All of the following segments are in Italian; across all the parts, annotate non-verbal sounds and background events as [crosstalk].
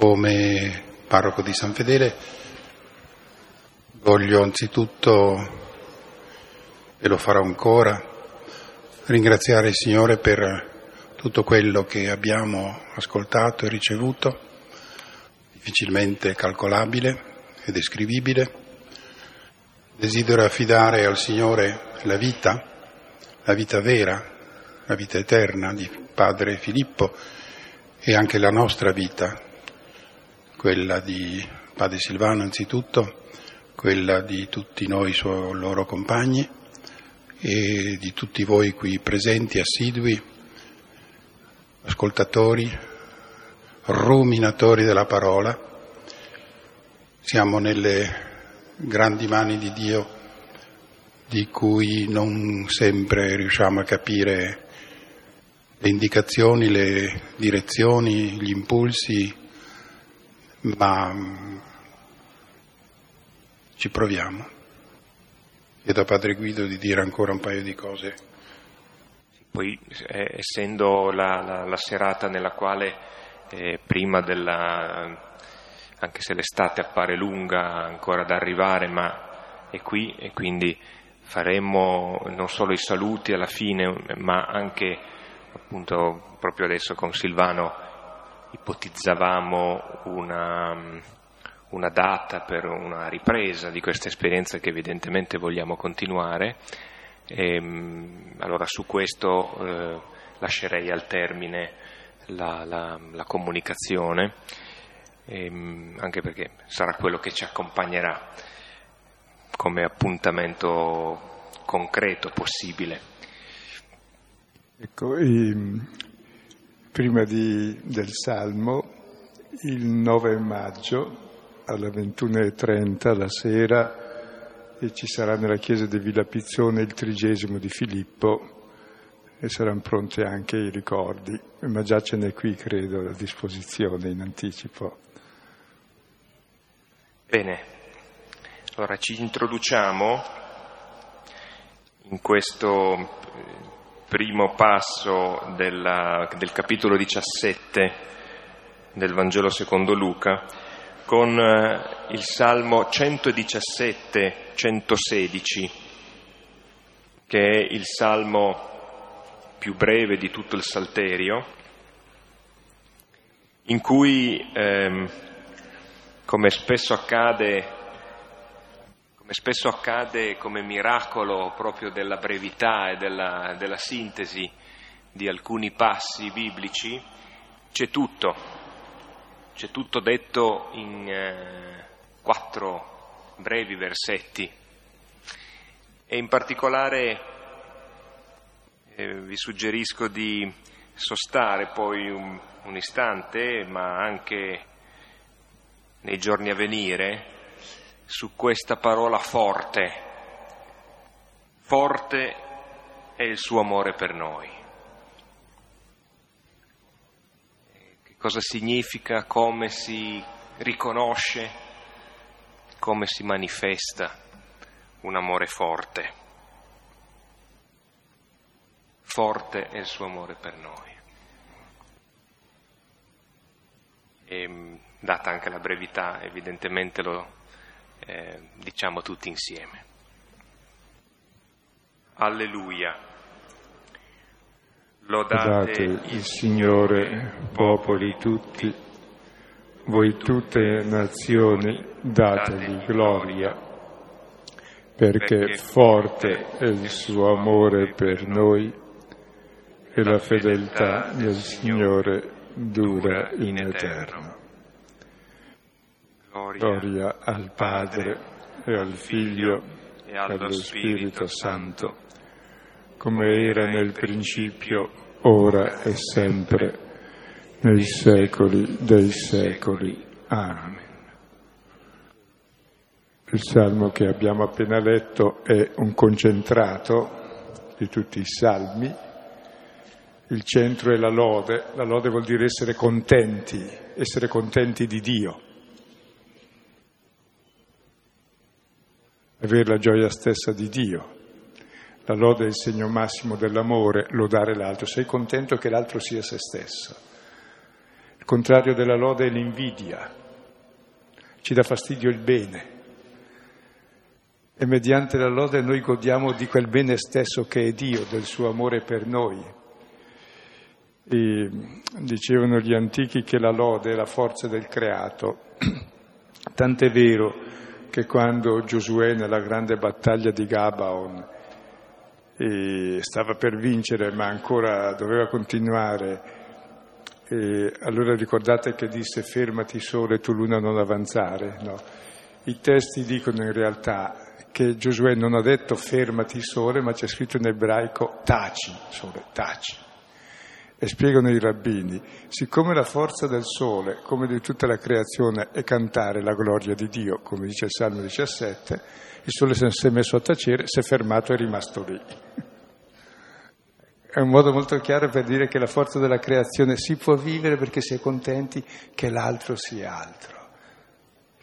Come parroco di San Fedele voglio anzitutto, e lo farò ancora, ringraziare il Signore per tutto quello che abbiamo ascoltato e ricevuto, difficilmente calcolabile e descrivibile. Desidero affidare al Signore la vita, la vita vera, la vita eterna di Padre Filippo e anche la nostra vita, quella di Padre Silvano anzitutto, quella di tutti noi suoi loro compagni e di tutti voi qui presenti, assidui, ascoltatori, ruminatori della parola. Siamo nelle grandi mani di Dio di cui non sempre riusciamo a capire le indicazioni, le direzioni, gli impulsi, ma mm, ci proviamo. Chiedo a Padre Guido di dire ancora un paio di cose. Poi, eh, essendo la, la, la, serata nella quale eh, prima della, anche se l'estate appare lunga ancora da arrivare, ma è qui e quindi faremo non solo i saluti alla fine, ma anche appunto proprio adesso con Silvano ipotizzavamo una, una data per una ripresa di questa esperienza che evidentemente vogliamo continuare. E, ehm, allora su questo eh, lascerei al termine la, la, la comunicazione, ehm, anche perché sarà quello che ci accompagnerà come appuntamento concreto possibile. Ecco, prima di, del Salmo, il 9 maggio alle 21.30 la sera e ci sarà nella chiesa di Villa Pizzone il trigesimo di Filippo e saranno pronti anche i ricordi, ma già ce n'è qui, credo, a disposizione in anticipo. Bene, allora ci introduciamo in questo primo passo della, del capitolo 17 del Vangelo secondo Luca con eh, il Salmo 117-116, che è il salmo più breve di tutto il Salterio, in cui, ehm, come spesso accade spesso accade come miracolo proprio della brevità e della, della sintesi di alcuni passi biblici, c'è tutto, c'è tutto detto in eh, quattro brevi versetti. E in particolare eh, vi suggerisco di sostare poi un, un istante, ma anche nei giorni a venire, su questa parola forte. Forte è il suo amore per noi. Che cosa significa, come si riconosce, come si manifesta un amore forte. Forte è il suo amore per noi. E, data anche la brevità, evidentemente lo eh, diciamo tutti insieme. Alleluia. Lodate il Signore, popoli tutti, voi tutte nazioni, dategli gloria, perché forte è il suo amore per noi e la fedeltà del Signore dura in eterno. Gloria al Padre e al Figlio e allo Spirito Santo, come era nel principio, ora e sempre, nei secoli dei secoli. Amen. Il salmo che abbiamo appena letto è un concentrato di tutti i salmi. Il centro è la lode. La lode vuol dire essere contenti, essere contenti di Dio. Avere la gioia stessa di Dio. La lode è il segno massimo dell'amore, lodare l'altro. Sei contento che l'altro sia se stesso. contrario della lode è l'invidia, ci dà fastidio il bene. E mediante la lode noi godiamo di quel bene stesso che è Dio, del suo amore per noi. E dicevano gli antichi che la lode è la forza del creato. [clears throat] Tant'è vero che quando Giosuè nella grande battaglia di Gabaon stava per vincere ma ancora doveva continuare, allora ricordate che disse fermati sole, tu luna non avanzare. No. I testi dicono in realtà che Giosuè non ha detto fermati sole, ma c'è scritto in ebraico taci, sole, taci. E spiegano i rabbini, siccome la forza del sole, come di tutta la creazione, è cantare la gloria di Dio, come dice il Salmo 17, il sole si è messo a tacere, si è fermato e è rimasto lì. È un modo molto chiaro per dire che la forza della creazione si può vivere perché si è contenti che l'altro sia altro,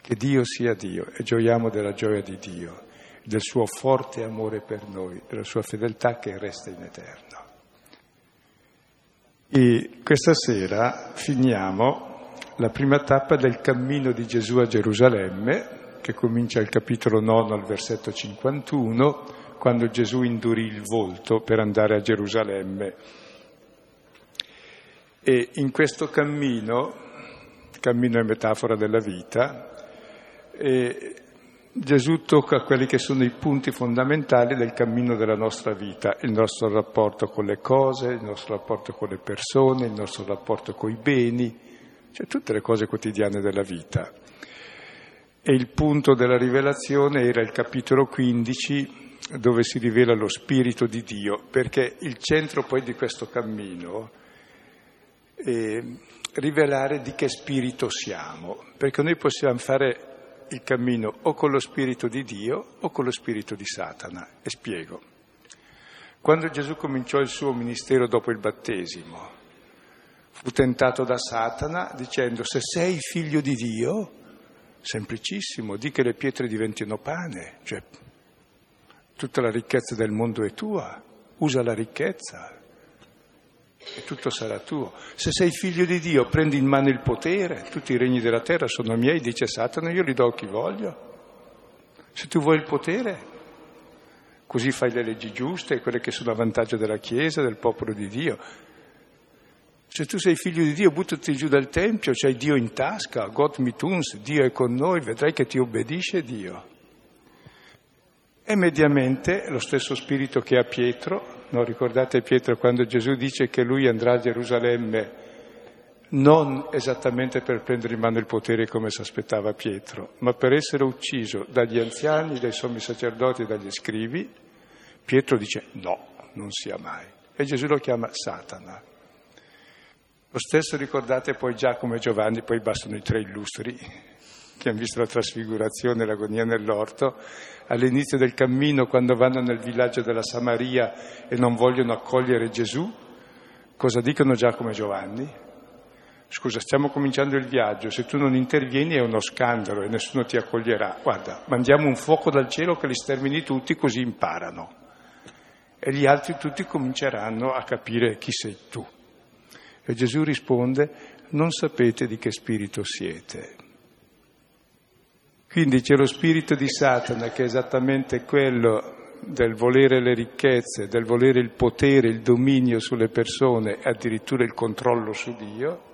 che Dio sia Dio e gioiamo della gioia di Dio, del suo forte amore per noi, della sua fedeltà che resta in eterno. E questa sera finiamo la prima tappa del cammino di Gesù a Gerusalemme, che comincia al capitolo 9 al versetto 51 quando Gesù indurì il volto per andare a Gerusalemme. E in questo cammino, cammino è metafora della vita, Gesù tocca quelli che sono i punti fondamentali del cammino della nostra vita, il nostro rapporto con le cose, il nostro rapporto con le persone, il nostro rapporto con i beni, cioè tutte le cose quotidiane della vita. E il punto della rivelazione era il capitolo 15 dove si rivela lo Spirito di Dio, perché il centro poi di questo cammino è rivelare di che spirito siamo, perché noi possiamo fare il cammino o con lo Spirito di Dio o con lo Spirito di Satana. E spiego. Quando Gesù cominciò il suo ministero dopo il battesimo, fu tentato da Satana dicendo se sei figlio di Dio, semplicissimo, di che le pietre diventino pane, cioè tutta la ricchezza del mondo è tua, usa la ricchezza e tutto sarà tuo. Se sei figlio di Dio, prendi in mano il potere, tutti i regni della terra sono miei, dice Satana, io li do a chi voglio. Se tu vuoi il potere, così fai le leggi giuste, quelle che sono a vantaggio della Chiesa, del popolo di Dio. Se tu sei figlio di Dio, buttati giù dal Tempio, c'hai Dio in tasca, God mituns, Dio è con noi, vedrai che ti obbedisce Dio. E mediamente lo stesso spirito che ha Pietro, no? ricordate Pietro quando Gesù dice che lui andrà a Gerusalemme non esattamente per prendere in mano il potere come si aspettava Pietro, ma per essere ucciso dagli anziani, dai sommi sacerdoti e dagli scrivi, Pietro dice no, non sia mai. E Gesù lo chiama Satana. Lo stesso ricordate poi Giacomo e Giovanni, poi bastano i tre illustri che hanno visto la trasfigurazione, l'agonia nell'orto, all'inizio del cammino quando vanno nel villaggio della Samaria e non vogliono accogliere Gesù, cosa dicono Giacomo e Giovanni? Scusa, stiamo cominciando il viaggio, se tu non intervieni è uno scandalo e nessuno ti accoglierà. Guarda, mandiamo un fuoco dal cielo che li stermini tutti così imparano. E gli altri tutti cominceranno a capire chi sei tu. E Gesù risponde, non sapete di che spirito siete. Quindi c'è lo spirito di Satana che è esattamente quello del volere le ricchezze, del volere il potere, il dominio sulle persone addirittura il controllo su Dio,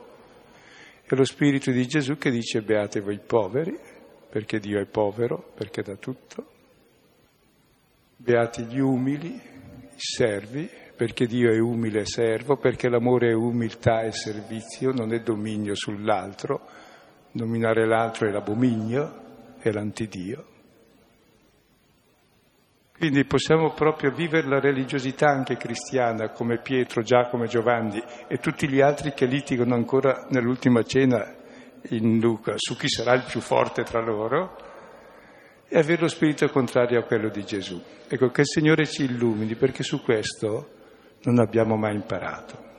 e lo spirito di Gesù che dice beate voi poveri, perché Dio è povero, perché dà tutto, beati gli umili, i servi, perché Dio è umile e servo, perché l'amore è umiltà e servizio, non è dominio sull'altro, dominare l'altro è l'abominio, è l'antidio. Quindi possiamo proprio vivere la religiosità anche cristiana come Pietro, Giacomo e Giovanni e tutti gli altri che litigano ancora nell'ultima cena in Luca su chi sarà il più forte tra loro e avere lo spirito contrario a quello di Gesù. Ecco, che il Signore ci illumini perché su questo non abbiamo mai imparato.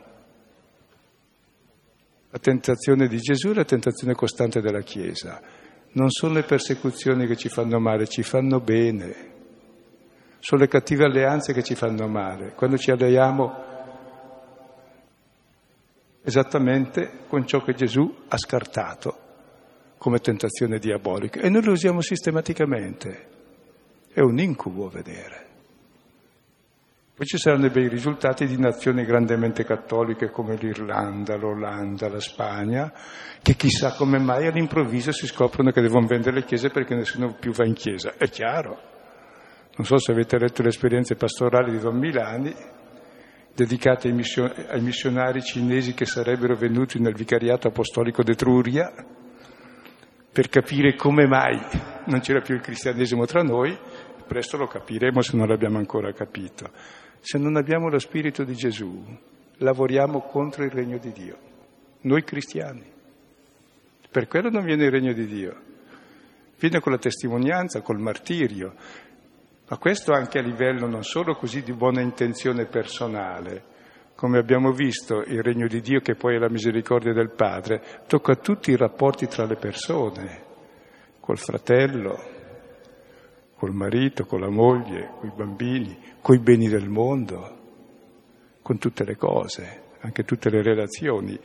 La tentazione di Gesù è la tentazione costante della Chiesa non sono le persecuzioni che ci fanno male, ci fanno bene. Sono le cattive alleanze che ci fanno male. Quando ci alleiamo esattamente con ciò che Gesù ha scartato come tentazione diabolica e noi lo usiamo sistematicamente. È un incubo vedere. Poi ci saranno i bei risultati di nazioni grandemente cattoliche come l'Irlanda, l'Olanda, la Spagna, che chissà come mai all'improvviso si scoprono che devono vendere le chiese perché nessuno più va in chiesa. È chiaro. Non so se avete letto le esperienze pastorali di Don Milani, dedicate ai, missionari cinesi che sarebbero venuti nel vicariato apostolico d'Etruria, per capire come mai non c'era più il cristianesimo tra noi, presto lo capiremo se non l'abbiamo ancora capito. Se non abbiamo lo Spirito di Gesù, lavoriamo contro il regno di Dio, noi cristiani. Per quello non viene il regno di Dio, viene con la testimonianza, col martirio, ma questo anche a livello non solo così di buona intenzione personale, come abbiamo visto il regno di Dio che poi è la misericordia del Padre, tocca tutti i rapporti tra le persone, col fratello, col marito, con la moglie, con i bambini, con i beni del mondo, con tutte le cose, anche tutte le relazioni.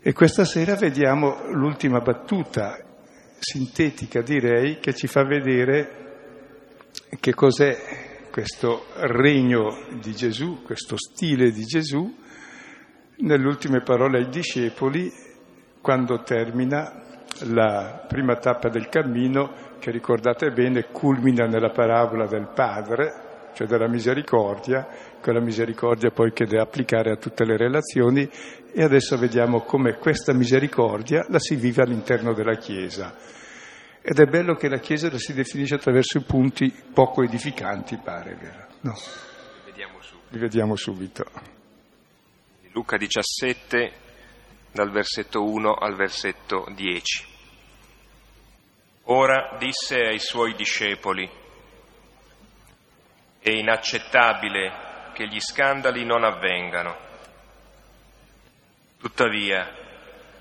E questa sera vediamo l'ultima battuta, sintetica direi, che ci fa vedere che cos'è questo regno di Gesù, questo stile di Gesù, nelle ultime parole ai discepoli, quando termina la prima tappa del cammino che ricordate bene culmina nella parabola del Padre, cioè della misericordia, quella misericordia poi che deve applicare a tutte le relazioni e adesso vediamo come questa misericordia la si vive all'interno della Chiesa. Ed è bello che la Chiesa la si definisce attraverso punti poco edificanti, pare, vero? No. Li vediamo subito. Li vediamo subito. Luca 17, dal versetto 1 al versetto 10. Ora disse ai suoi discepoli, è inaccettabile che gli scandali non avvengano. Tuttavia,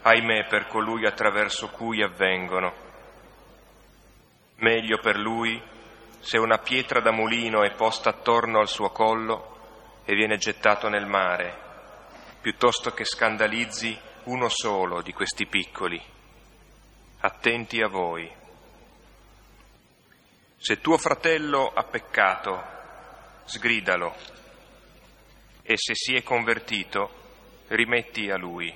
ahimè per colui attraverso cui avvengono. Meglio per lui se una pietra da mulino è posta attorno al suo collo e viene gettato nel mare, piuttosto che scandalizzi uno solo di questi piccoli. Attenti a voi. Se tuo fratello ha peccato, sgridalo e se si è convertito, rimetti a lui.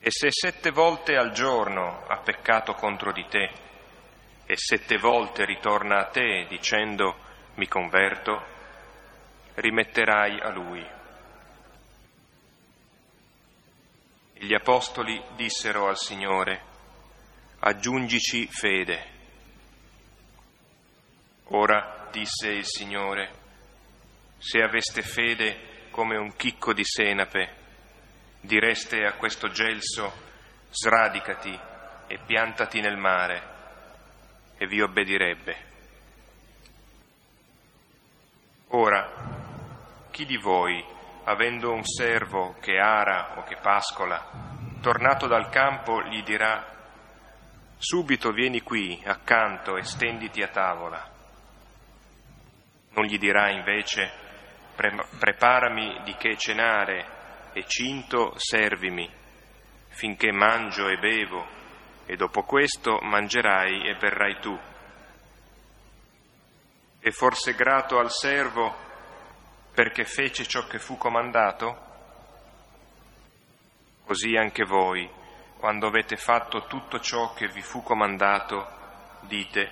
E se sette volte al giorno ha peccato contro di te e sette volte ritorna a te dicendo mi converto, rimetterai a lui. Gli apostoli dissero al Signore, aggiungici fede. Ora, disse il Signore, se aveste fede come un chicco di senape, direste a questo gelso, sradicati e piantati nel mare, e vi obbedirebbe. Ora, chi di voi, avendo un servo che ara o che pascola, tornato dal campo gli dirà, subito vieni qui accanto e stenditi a tavola non gli dirà invece pre- preparami di che cenare e cinto servimi finché mangio e bevo e dopo questo mangerai e berrai tu. E forse grato al servo perché fece ciò che fu comandato? Così anche voi, quando avete fatto tutto ciò che vi fu comandato, dite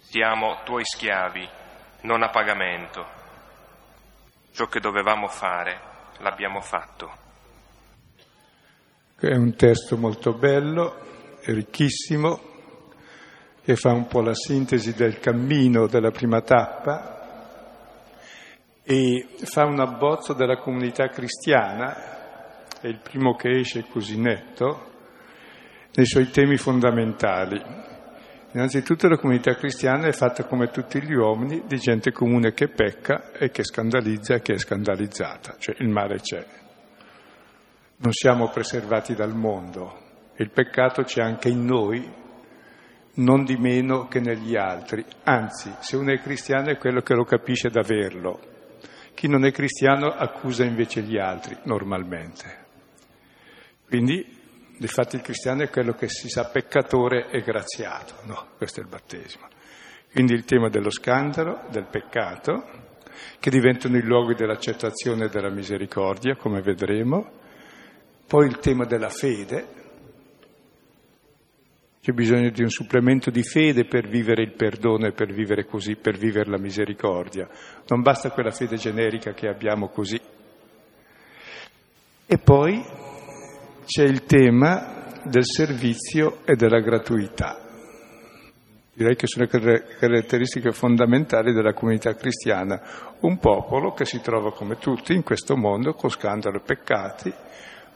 siamo tuoi schiavi, non a pagamento. Ciò che dovevamo fare l'abbiamo fatto. È un testo molto bello, ricchissimo, che fa un po' la sintesi del cammino della prima tappa e fa un abbozzo della comunità cristiana, è il primo che esce così netto, nei suoi temi fondamentali. Innanzitutto la comunità cristiana è fatta come tutti gli uomini di gente comune che pecca e che scandalizza e che è scandalizzata, cioè il male c'è. Non siamo preservati dal mondo, il peccato c'è anche in noi, non di meno che negli altri. Anzi, se uno è cristiano è quello che lo capisce d'averlo, Chi non è cristiano accusa invece gli altri, normalmente. Quindi, infatti, il cristiano è quello che si sa peccatore e graziato. No, questo è il battesimo. Quindi il tema dello scandalo, del peccato, che diventano i luoghi dell'accettazione e della misericordia, come vedremo. Poi il tema della fede, c'è bisogno di un supplemento di fede per vivere il perdono e per vivere così, per vivere la misericordia. Non basta quella fede generica che abbiamo così. E poi c'è il tema del servizio e della gratuità. Direi che sono caratteristiche fondamentali della comunità cristiana. Un popolo che si trova come tutti in questo mondo con scandalo e peccati,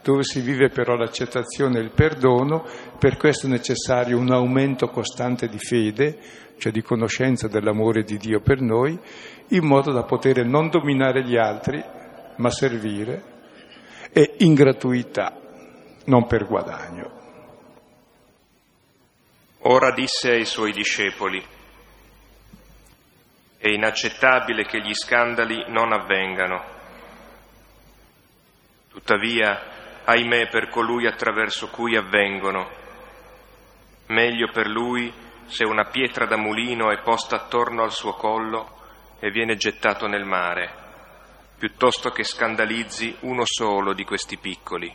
dove si vive però l'accettazione e il perdono, per questo è necessario un aumento costante di fede, cioè di conoscenza dell'amore di Dio per noi, in modo da poter non dominare gli altri, ma servire, e in gratuità, non per guadagno. Ora disse ai suoi discepoli, è inaccettabile che gli scandali non avvengano. Tuttavia, ahimè per colui attraverso cui avvengono. Meglio per lui se una pietra da mulino è posta attorno al suo collo e viene gettato nel mare, piuttosto che scandalizzi uno solo di questi piccoli.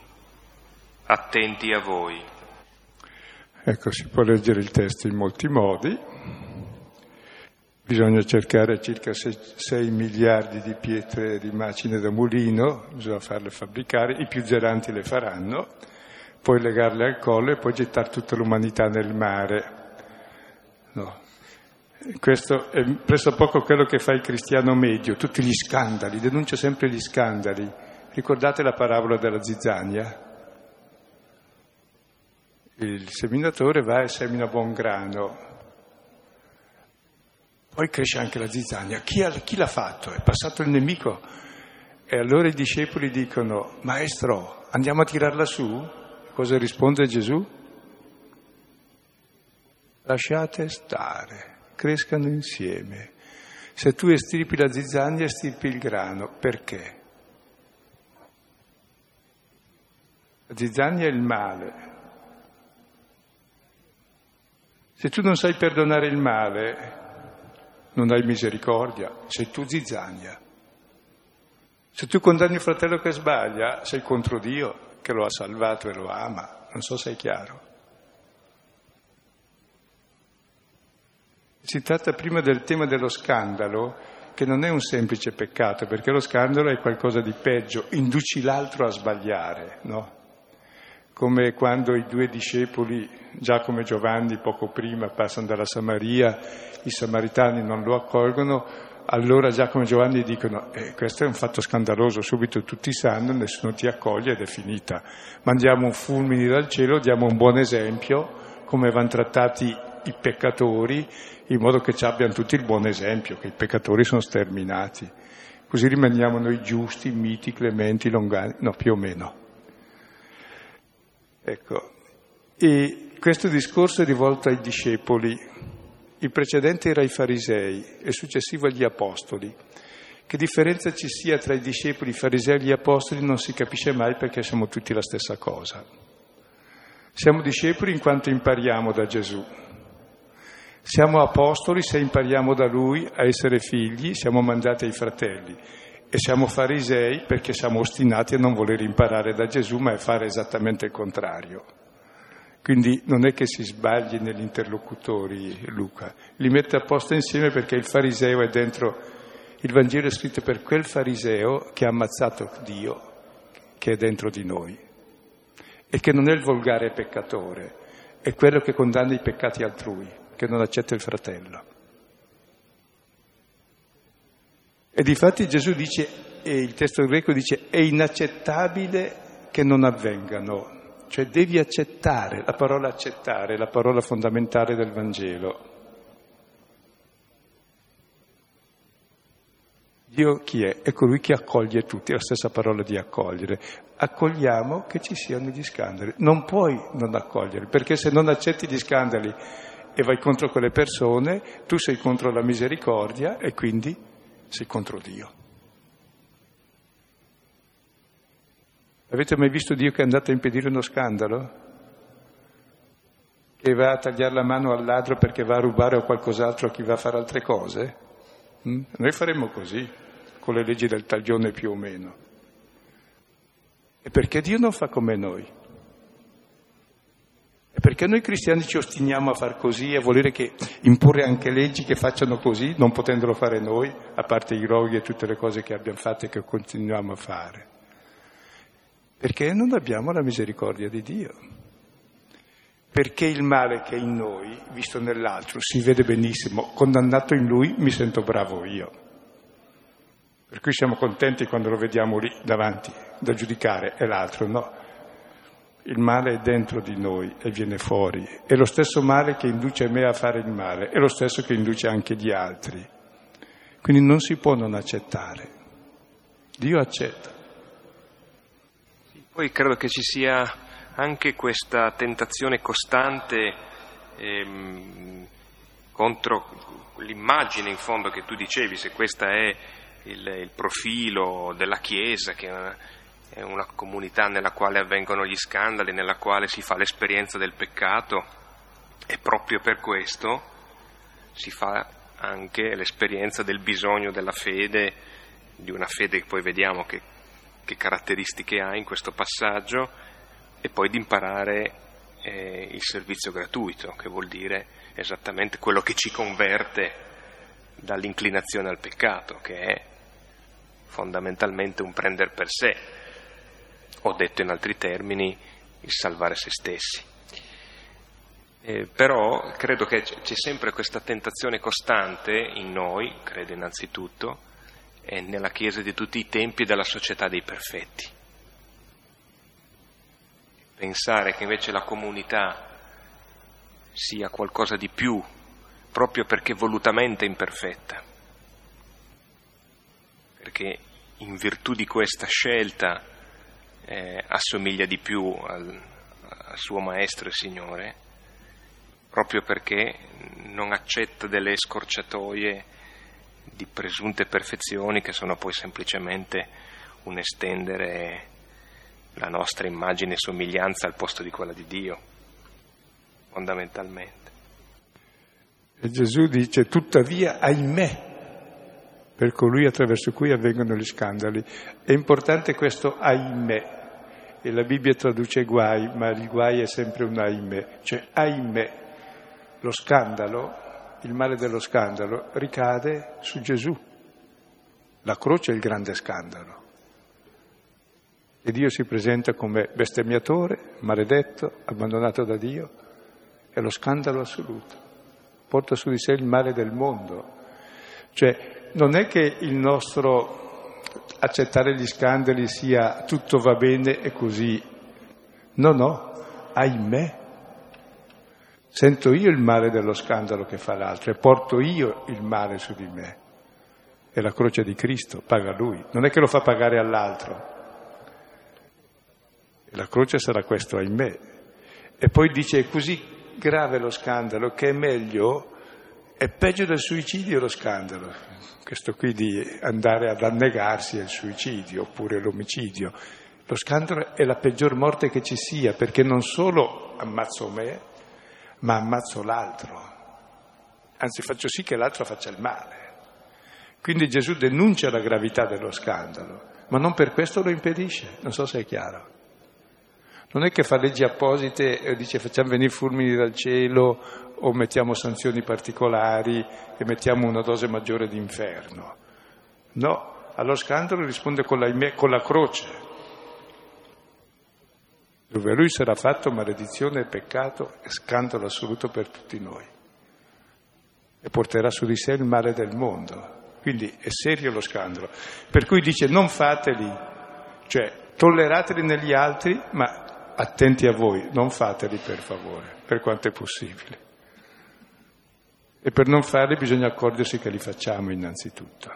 Attenti a voi. Ecco, si può leggere il testo in molti modi. Bisogna cercare circa 6 miliardi di pietre di macine da mulino, bisogna farle fabbricare, i più zelanti le faranno, poi legarle al collo e poi gettare tutta l'umanità nel mare. No. Questo è presso poco quello che fa il cristiano medio, tutti gli scandali, denuncia sempre gli scandali. Ricordate la parabola della zizzania? Il seminatore va e semina buon grano, poi cresce anche la zizzania. Chi, ha, chi l'ha fatto? È passato il nemico. E allora i discepoli dicono, maestro, andiamo a tirarla su? Cosa risponde Gesù? Lasciate stare, crescano insieme. Se tu estirpi la zizzania, estirpi il grano. Perché? La zizzania è il male. Se tu non sai perdonare il male, non hai misericordia, sei tu zizzania. Se tu condanni un fratello che sbaglia, sei contro Dio che lo ha salvato e lo ama. Non so se è chiaro. Si tratta prima del tema dello scandalo, che non è un semplice peccato, perché lo scandalo è qualcosa di peggio, induci l'altro a sbagliare, no? Come quando i due discepoli, Giacomo e Giovanni, poco prima passano dalla Samaria i samaritani non lo accolgono, allora Giacomo e Giovanni dicono, eh, questo è un fatto scandaloso, subito tutti sanno, nessuno ti accoglie ed è finita. Mandiamo un fulmine dal cielo, diamo un buon esempio, come vanno trattati i peccatori, in modo che ci abbiano tutti il buon esempio, che i peccatori sono sterminati. Così rimaniamo noi giusti, miti, clementi, longani, no, più o meno. Ecco, e questo discorso è rivolto ai discepoli, il precedente era ai farisei e il successivo agli apostoli. Che differenza ci sia tra i discepoli, i farisei e gli apostoli non si capisce mai perché siamo tutti la stessa cosa. Siamo discepoli in quanto impariamo da Gesù. Siamo apostoli se impariamo da Lui a essere figli, siamo mandati ai fratelli. E siamo farisei perché siamo ostinati a non voler imparare da Gesù, ma a fare esattamente il contrario. Quindi non è che si sbagli negli interlocutori Luca, li mette apposta insieme perché il fariseo è dentro, il Vangelo è scritto per quel fariseo che ha ammazzato Dio, che è dentro di noi, e che non è il volgare peccatore, è quello che condanna i peccati altrui, che non accetta il fratello. E difatti Gesù dice, e il testo greco dice, è inaccettabile che non avvengano cioè devi accettare, la parola accettare è la parola fondamentale del Vangelo. Dio chi è? È colui che accoglie tutti, è la stessa parola di accogliere. Accogliamo che ci siano gli scandali. Non puoi non accogliere, perché se non accetti gli scandali e vai contro quelle persone, tu sei contro la misericordia e quindi sei contro Dio. Avete mai visto Dio che è andato a impedire uno scandalo? Che va a tagliare la mano al ladro perché va a rubare o qualcos'altro a chi va a fare altre cose? Mm? Noi faremmo così, con le leggi del taglione più o meno. E perché Dio non fa come noi? Perché noi cristiani ci ostiniamo a far così a volere che imporre anche leggi che facciano così, non potendolo fare noi, a parte i roghi e tutte le cose che abbiamo fatto e che continuiamo a fare? Perché non abbiamo la misericordia di Dio. Perché il male che è in noi, visto nell'altro, si vede benissimo, condannato in lui mi sento bravo io. Per cui siamo contenti quando lo vediamo lì davanti, da giudicare, e l'altro no. Il male è dentro di noi e viene fuori. È lo stesso male che induce me a fare il male, è lo stesso che induce anche gli altri. Quindi non si può non accettare. Dio accetta. Poi credo che ci sia anche questa tentazione costante ehm, contro l'immagine in fondo che tu dicevi, se questo è il, il, profilo della Chiesa, che è una comunità nella quale avvengono gli scandali, nella quale si fa l'esperienza del peccato. E proprio per questo si fa anche l'esperienza del bisogno della fede, di una fede che poi vediamo che che caratteristiche ha in questo passaggio e poi di imparare eh, il servizio gratuito, che vuol dire esattamente quello che ci converte dall'inclinazione al peccato, che è fondamentalmente un prendere per sé, o detto in altri termini, il salvare se stessi. Eh, però credo che c'è sempre questa tentazione costante in noi, credo innanzitutto, e nella Chiesa di tutti i tempi della società dei perfetti. Pensare che invece la comunità sia qualcosa di più, proprio perché volutamente imperfetta, perché in virtù di questa scelta eh, assomiglia di più al, al suo Maestro e Signore, proprio perché non accetta delle scorciatoie di presunte perfezioni che sono poi semplicemente un estendere la nostra immagine e somiglianza al posto di quella di Dio, fondamentalmente. E Gesù dice, tuttavia, ahimè, per colui attraverso cui avvengono gli scandali. È importante questo ahimè, e la Bibbia traduce guai, ma il guai è sempre un ahimè, cioè ahimè, lo scandalo il male dello scandalo ricade su Gesù. La croce è il grande scandalo. E Dio si presenta come bestemmiatore, maledetto, abbandonato da Dio. È lo scandalo assoluto. Porta su di sé il male del mondo. Cioè, non è che il nostro accettare gli scandali sia tutto va bene e così. No, no, ahimè, Sento io il male dello scandalo che fa l'altro e porto io il male su di me. E la croce di Cristo paga lui, non è che lo fa pagare all'altro. La croce sarà questo, ahimè. E poi dice è così grave lo scandalo che è meglio, è peggio del suicidio lo scandalo. Questo qui di andare ad annegarsi al suicidio oppure l'omicidio. Lo scandalo è la peggior morte che ci sia perché non solo ammazzo me, ma ammazzo l'altro, anzi faccio sì che l'altro faccia il male. Quindi Gesù denuncia la gravità dello scandalo, ma non per questo lo impedisce, non so se è chiaro. Non è che fa leggi apposite e dice facciamo venire fulmini dal cielo o mettiamo sanzioni particolari e mettiamo una dose maggiore di inferno. No, allo scandalo risponde con la, con la croce, dove lui sarà fatto maledizione e peccato e scandalo assoluto per tutti noi. E porterà su di sé il male del mondo. Quindi è serio lo scandalo. Per cui dice non fateli, cioè tollerateli negli altri, ma attenti a voi, non fateli per favore, per quanto è possibile. E per non farli bisogna accorgersi che li facciamo innanzitutto.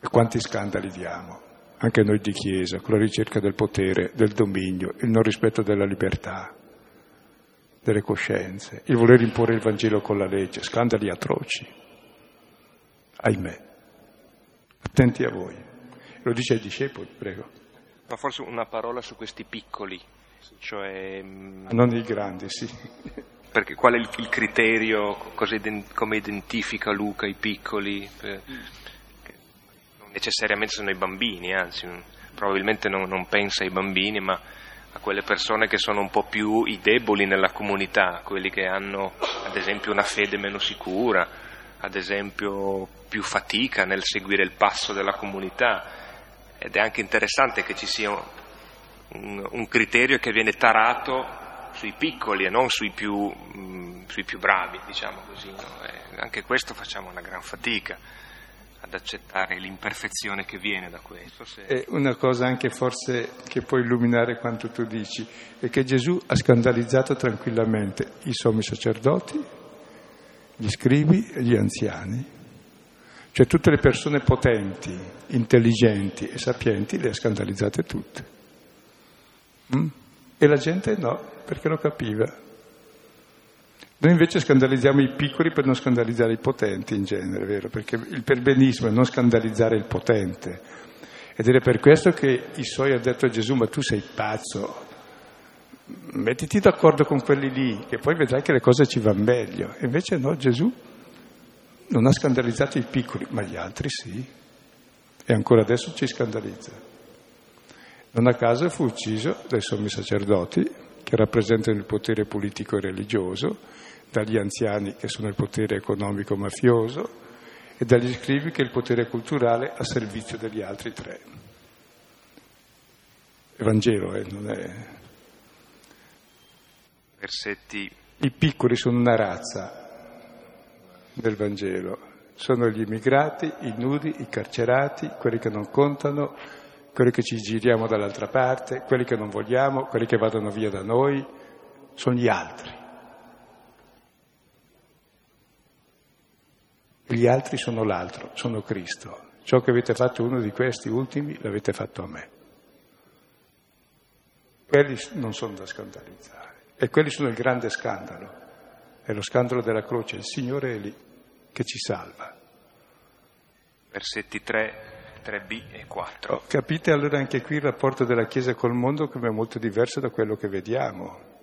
E quanti scandali diamo anche noi di Chiesa, con la ricerca del potere, del dominio, il non rispetto della libertà, delle coscienze, il voler imporre il Vangelo con la legge, scandali atroci. Ahimè. Attenti a voi. Lo dice ai discepoli, prego. Ma forse una parola su questi piccoli, cioè... Mm, non i grandi, sì. Perché qual è il, il criterio, come identifica Luca i piccoli? Per, non necessariamente sono i bambini, anzi, probabilmente non, non pensa ai bambini, ma a quelle persone che sono un po' più i deboli nella comunità, quelli che hanno ad esempio una fede meno sicura, ad esempio più fatica nel seguire il passo della comunità ed è anche interessante che ci sia un, un criterio che viene tarato sui piccoli e non sui più, mh, sui più bravi, diciamo così. No? anche questo facciamo una gran fatica ad accettare l'imperfezione che viene da questo. Se... E una cosa anche forse che può illuminare quanto tu dici, è che Gesù ha scandalizzato tranquillamente i sommi sacerdoti, gli scribi e gli anziani. Cioè tutte le persone potenti, intelligenti e sapienti le ha scandalizzate tutte. Mm? E la gente no, perché lo capiva. Noi invece scandalizziamo i piccoli per non scandalizzare i potenti in genere, vero? Perché il perbenismo è non scandalizzare il potente. Ed è per questo che i suoi ha detto a Gesù, ma tu sei pazzo, mettiti d'accordo con quelli lì, che poi vedrai che le cose ci vanno meglio. E invece no, Gesù non ha scandalizzato i piccoli, ma gli altri sì. E ancora adesso ci scandalizza. Non a caso fu ucciso dai sommi sacerdoti, che rappresentano il potere politico e religioso, dagli anziani, che sono il potere economico mafioso, e dagli scrivi, che è il potere culturale a servizio degli altri tre. Vangelo, eh, non è... Versetti. I piccoli sono una razza, del Vangelo. Sono gli immigrati, i nudi, i carcerati, quelli che non contano, quelli che ci giriamo dall'altra parte, quelli che non vogliamo, quelli che vadano via da noi, sono gli altri. Gli altri sono l'altro, sono Cristo. Ciò che avete fatto uno di questi ultimi l'avete fatto a me. Quelli non sono da scandalizzare e quelli sono il grande scandalo. È lo scandalo della croce, il Signore è lì che ci salva. Versetti 3, 3b e 4. Oh, capite allora anche qui il rapporto della Chiesa col mondo come è molto diverso da quello che vediamo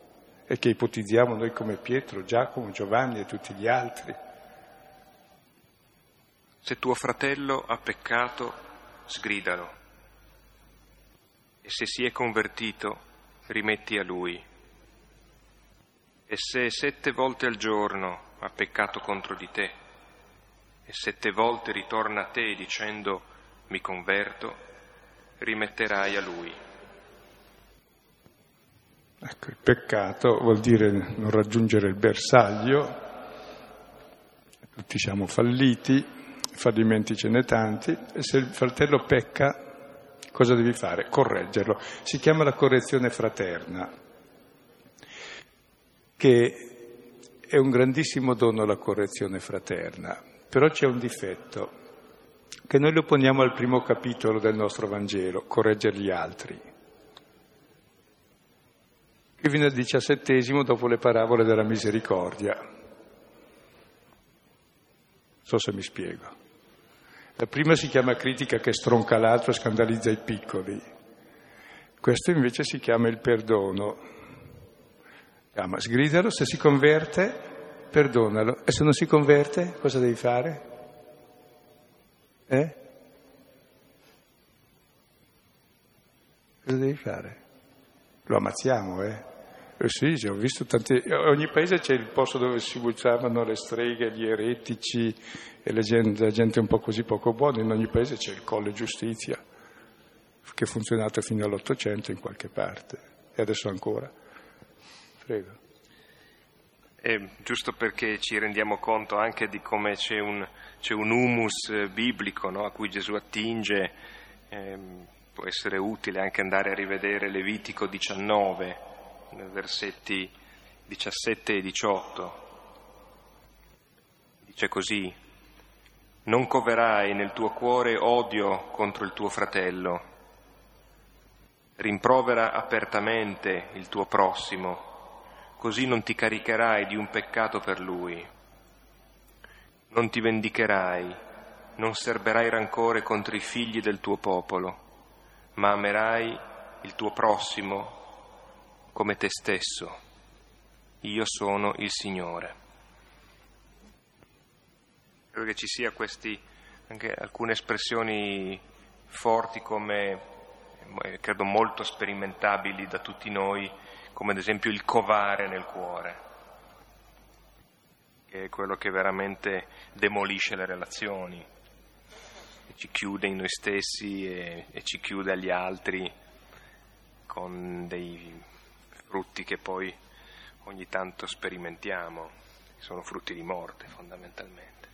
e che ipotizziamo noi come Pietro, Giacomo, Giovanni e tutti gli altri. Se tuo fratello ha peccato, sgridalo. E se si è convertito, rimetti a lui. E se sette volte al giorno ha peccato contro di te, e sette volte ritorna a te dicendo mi converto, rimetterai a lui. Ecco, il peccato vuol dire non raggiungere il bersaglio, tutti siamo falliti, fallimenti ce n'è tanti, e se il fratello pecca, cosa devi fare? Correggerlo. Si chiama la correzione fraterna, che è un grandissimo dono la correzione fraterna. Però c'è un difetto, che noi lo poniamo al primo capitolo del nostro Vangelo, correggere gli altri. Qui viene al diciassettesimo dopo le parabole della misericordia. Non so se mi spiego. La prima si chiama critica che stronca l'altro e scandalizza i piccoli. Questo invece si chiama il perdono. Chiama sgridalo, se si converte perdonalo. E se non si converte, cosa devi fare? Eh? Cosa devi fare? Lo ammazziamo, eh? Eh sì, ho visto tanti... Ogni paese c'è il posto dove si buttavano le streghe, gli eretici e la gente, la gente un po' così poco buona. In ogni paese c'è il colle giustizia, che è funzionato fino all'Ottocento in qualche parte. E adesso ancora. Prego. Eh, giusto perché ci rendiamo conto anche di come c'è un, c'è un humus eh, biblico no, a cui Gesù attinge, eh, può essere utile anche andare a rivedere Levitico 19, versetti 17 e 18. Dice così, non coverai nel tuo cuore odio contro il tuo fratello, rimprovera apertamente il tuo prossimo così non ti caricherai di un peccato per lui. Non ti vendicherai, non serberai rancore contro i figli del tuo popolo, ma amerai il tuo prossimo come te stesso. Io sono il Signore. Credo che ci sia questi, anche alcune espressioni forti come, eh, credo molto sperimentabili da tutti noi, come ad esempio il covare nel cuore, che è quello che veramente demolisce le relazioni, ci chiude in noi stessi e, e ci chiude agli altri con dei frutti che poi ogni tanto sperimentiamo, sono frutti di morte fondamentalmente.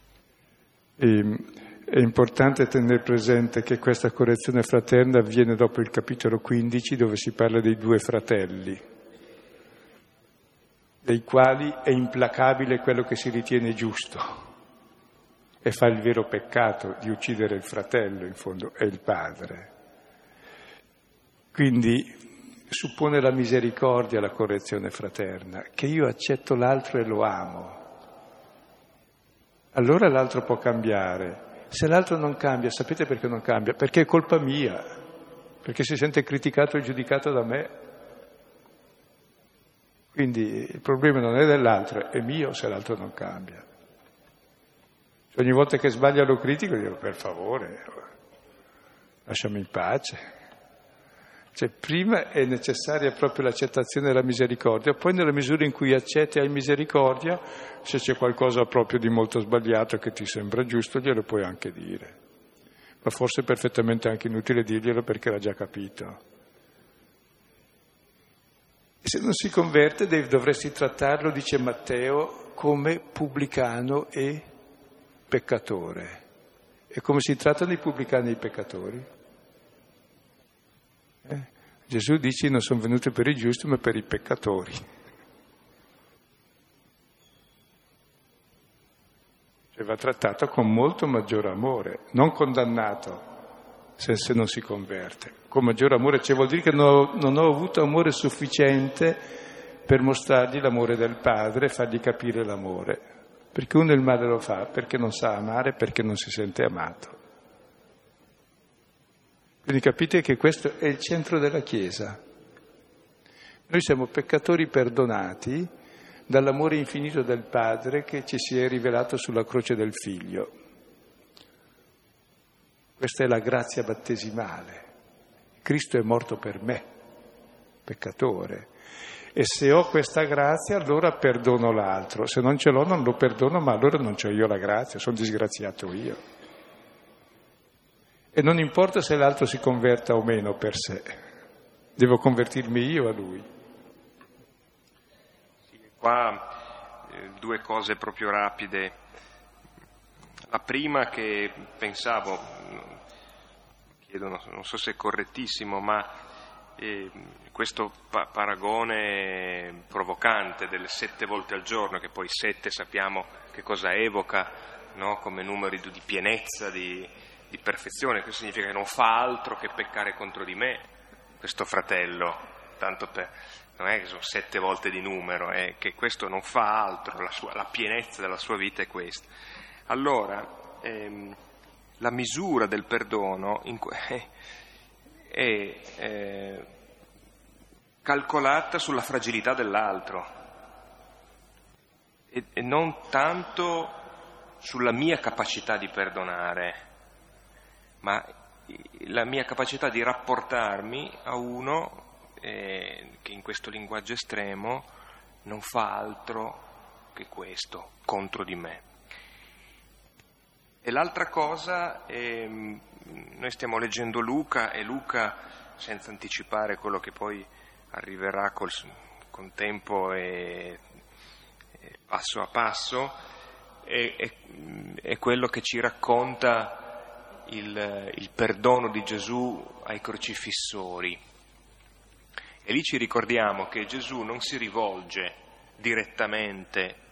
E, è importante tenere presente che questa correzione fraterna avviene dopo il capitolo 15 dove si parla dei due fratelli, dei quali è implacabile quello che si ritiene giusto e fa il vero peccato di uccidere il fratello, in fondo è il padre. Quindi suppone la misericordia la correzione fraterna, che io accetto l'altro e lo amo. Allora l'altro può cambiare. Se l'altro non cambia, sapete perché non cambia? Perché è colpa mia, perché si sente criticato e giudicato da me. Quindi il problema non è dell'altro, è mio se l'altro non cambia. Ogni volta che sbaglia lo critico dico per favore, lasciami in pace. Cioè, prima è necessaria proprio l'accettazione della misericordia, poi nella misura in cui accetti hai misericordia, se c'è qualcosa proprio di molto sbagliato che ti sembra giusto, glielo puoi anche dire. Ma forse è perfettamente anche inutile dirglielo perché l'ha già capito. Se non si converte dovresti trattarlo, dice Matteo, come pubblicano e peccatore. E come si trattano i pubblicani e i peccatori? Eh? Gesù dice non sono venuto per i giusti ma per i peccatori. Cioè va trattato con molto maggiore amore, non condannato se, se non si converte. Con maggiore amore, cioè vuol dire che non ho, non ho avuto amore sufficiente per mostrargli l'amore del Padre fargli capire l'amore. Perché uno il male lo fa perché non sa amare, perché non si sente amato. Quindi capite che questo è il centro della Chiesa. Noi siamo peccatori perdonati dall'amore infinito del Padre che ci si è rivelato sulla croce del Figlio. Questa è la grazia battesimale. Cristo è morto per me, peccatore. E se ho questa grazia, allora perdono l'altro. Se non ce l'ho, non lo perdono, ma allora non ho io la grazia, sono disgraziato io. E non importa se l'altro si converta o meno per sé, devo convertirmi io a lui. Qua eh, due cose proprio rapide. La prima che pensavo, chiedo, non so se è correttissimo, ma e questo pa- paragone provocante delle sette volte al giorno, che poi sette sappiamo che cosa evoca, no? come numeri di pienezza, di, di perfezione, questo significa che non fa altro che peccare contro di me, questo fratello, tanto per, non è che sono sette volte di numero, è che questo non fa altro, la, sua, la pienezza della sua vita è questa. Allora, ehm, la misura del perdono in, [laughs] è eh, calcolata sulla fragilità dell'altro e, e non tanto sulla mia capacità di perdonare, ma la mia capacità di rapportarmi a uno eh, che in questo linguaggio estremo non fa altro che questo contro di me. E l'altra cosa, eh, noi stiamo leggendo Luca e Luca, senza anticipare quello che poi arriverà col, con tempo e, e, passo a passo, è, è, è, quello che ci racconta il, il perdono di Gesù ai crocifissori. E lì ci ricordiamo che Gesù non si rivolge direttamente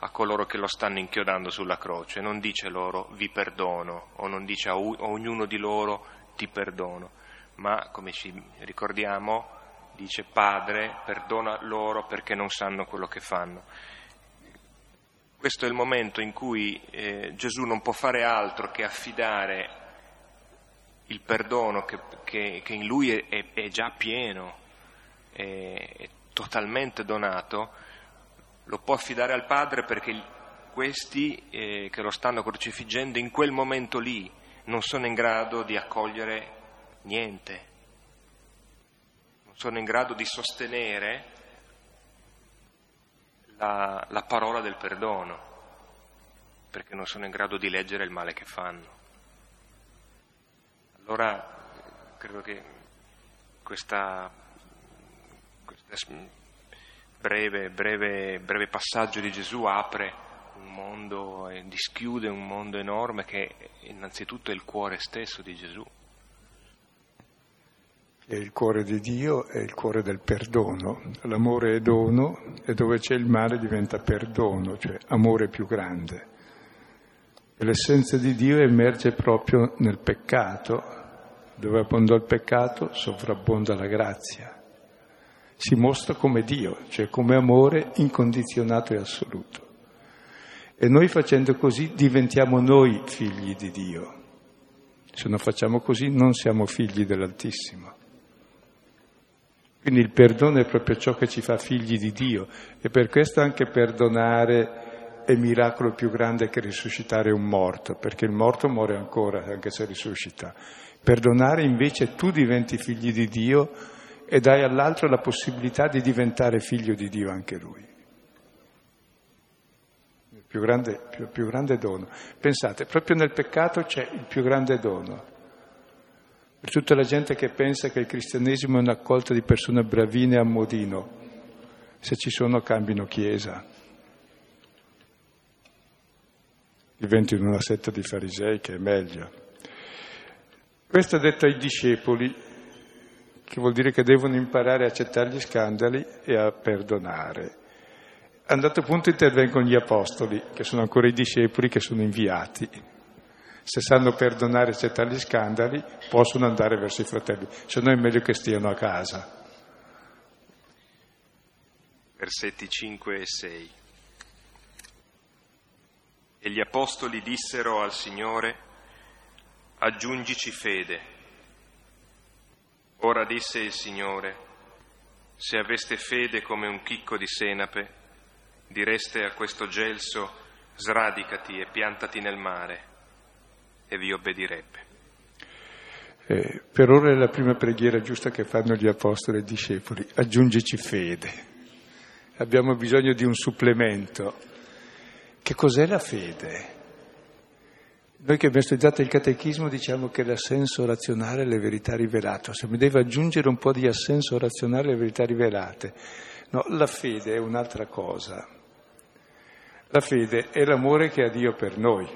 a coloro che lo stanno inchiodando sulla croce, non dice loro vi perdono o non dice a ognuno di loro ti perdono, ma come ci ricordiamo dice Padre perdona loro perché non sanno quello che fanno. Questo è il momento in cui eh, Gesù non può fare altro che affidare il perdono che, che, che in lui è, è, già pieno, è, è totalmente donato, lo può affidare al Padre perché questi eh, che lo stanno crocifiggendo in quel momento lì non sono in grado di accogliere niente, non sono in grado di sostenere la, la parola del perdono, perché non sono in grado di leggere il male che fanno. Allora credo che questa, questa breve, breve, breve passaggio di Gesù apre un mondo dischiude un mondo enorme che innanzitutto è il cuore stesso di Gesù. È il cuore di Dio, è il cuore del perdono. L'amore è dono e dove c'è il male diventa perdono, cioè amore più grande. E l'essenza di Dio emerge proprio nel peccato. Dove abbonda il peccato sovrabbonda la grazia. Si mostra come Dio, cioè come amore incondizionato e assoluto. E noi facendo così diventiamo noi figli di Dio. Se non facciamo così non siamo figli dell'Altissimo. Quindi il perdono è proprio ciò che ci fa figli di Dio e per questo anche perdonare è il miracolo più grande che risuscitare un morto, perché il morto muore ancora anche se risuscita. Perdonare invece tu diventi figli di Dio e dai all'altro la possibilità di diventare figlio di Dio anche lui più grande, più, più grande dono. Pensate, proprio nel peccato c'è il più grande dono. Per tutta la gente che pensa che il cristianesimo è una colta di persone bravine a modino, se ci sono cambino chiesa. Diventino una setta di farisei che è meglio. Questo è detto ai discepoli, che vuol dire che devono imparare a accettare gli scandali e a perdonare. A un dato punto intervengono gli apostoli, che sono ancora i discepoli che sono inviati. Se sanno perdonare e accettare gli scandali, possono andare verso i fratelli, se no è meglio che stiano a casa. Versetti 5 e 6. E gli apostoli dissero al Signore, aggiungici fede. Ora disse il Signore, se aveste fede come un chicco di senape, direste a questo gelso sradicati e piantati nel mare e vi obbedirebbe. Eh, per ora è la prima preghiera giusta che fanno gli apostoli e i discepoli, aggiungici fede. Abbiamo bisogno di un supplemento. Che cos'è la fede? Noi che abbiamo studiato il catechismo diciamo che l'assenso razionale è le verità rivelate, se mi deve aggiungere un po' di assenso razionale alle verità rivelate. No, la fede è un'altra cosa. La fede è l'amore che ha Dio per noi.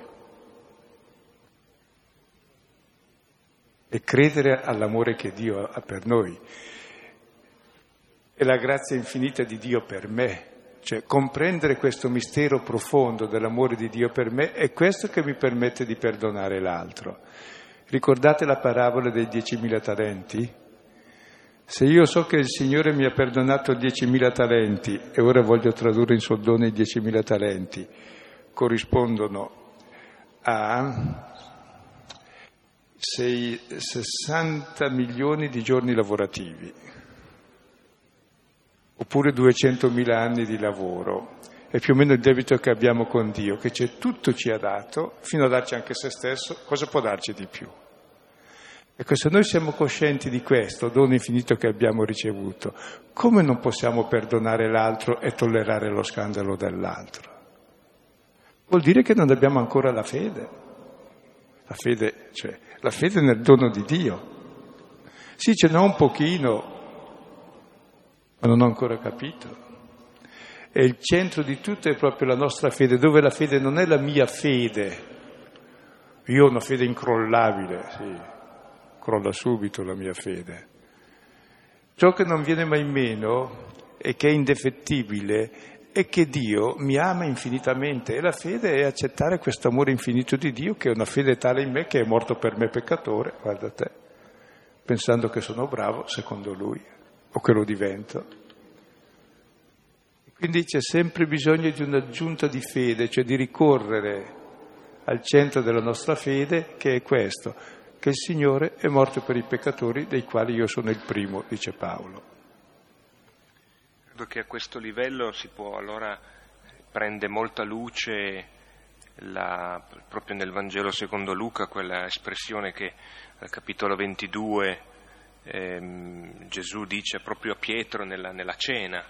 E credere all'amore che Dio ha per noi. È la grazia infinita di Dio per me. Cioè comprendere questo mistero profondo dell'amore di Dio per me è questo che mi permette di perdonare l'altro. Ricordate la parabola dei diecimila talenti? Se io so che il Signore mi ha perdonato 10.000 talenti e ora voglio tradurre in soldoni i 10.000 talenti, corrispondono a 6, 60 milioni di giorni lavorativi, oppure 200.000 anni di lavoro. È più o meno il debito che abbiamo con Dio, che c'è tutto ci ha dato, fino a darci anche se stesso, cosa può darci di più? Ecco, se noi siamo coscienti di questo dono infinito che abbiamo ricevuto, come non possiamo perdonare l'altro e tollerare lo scandalo dell'altro? Vuol dire che non abbiamo ancora la fede. La fede, cioè, la fede nel dono di Dio. Sì, ce n'è un pochino, ma non ho ancora capito. E il centro di tutto è proprio la nostra fede, dove la fede non è la mia fede. Io ho una fede incrollabile, sì, crolla subito la mia fede. Ciò che non viene mai meno e che è indefettibile è che Dio mi ama infinitamente e la fede è accettare questo amore infinito di Dio che è una fede tale in me che è morto per me peccatore, guarda te, pensando che sono bravo secondo lui o che lo divento. Quindi c'è sempre bisogno di un'aggiunta di fede, cioè di ricorrere al centro della nostra fede che è questo, che il Signore è morto per i peccatori, dei quali io sono il primo, dice Paolo. Credo che a questo livello si può allora prende molta luce la, proprio nel Vangelo secondo Luca quella espressione che al capitolo 22 ehm, Gesù dice proprio a Pietro nella, nella cena.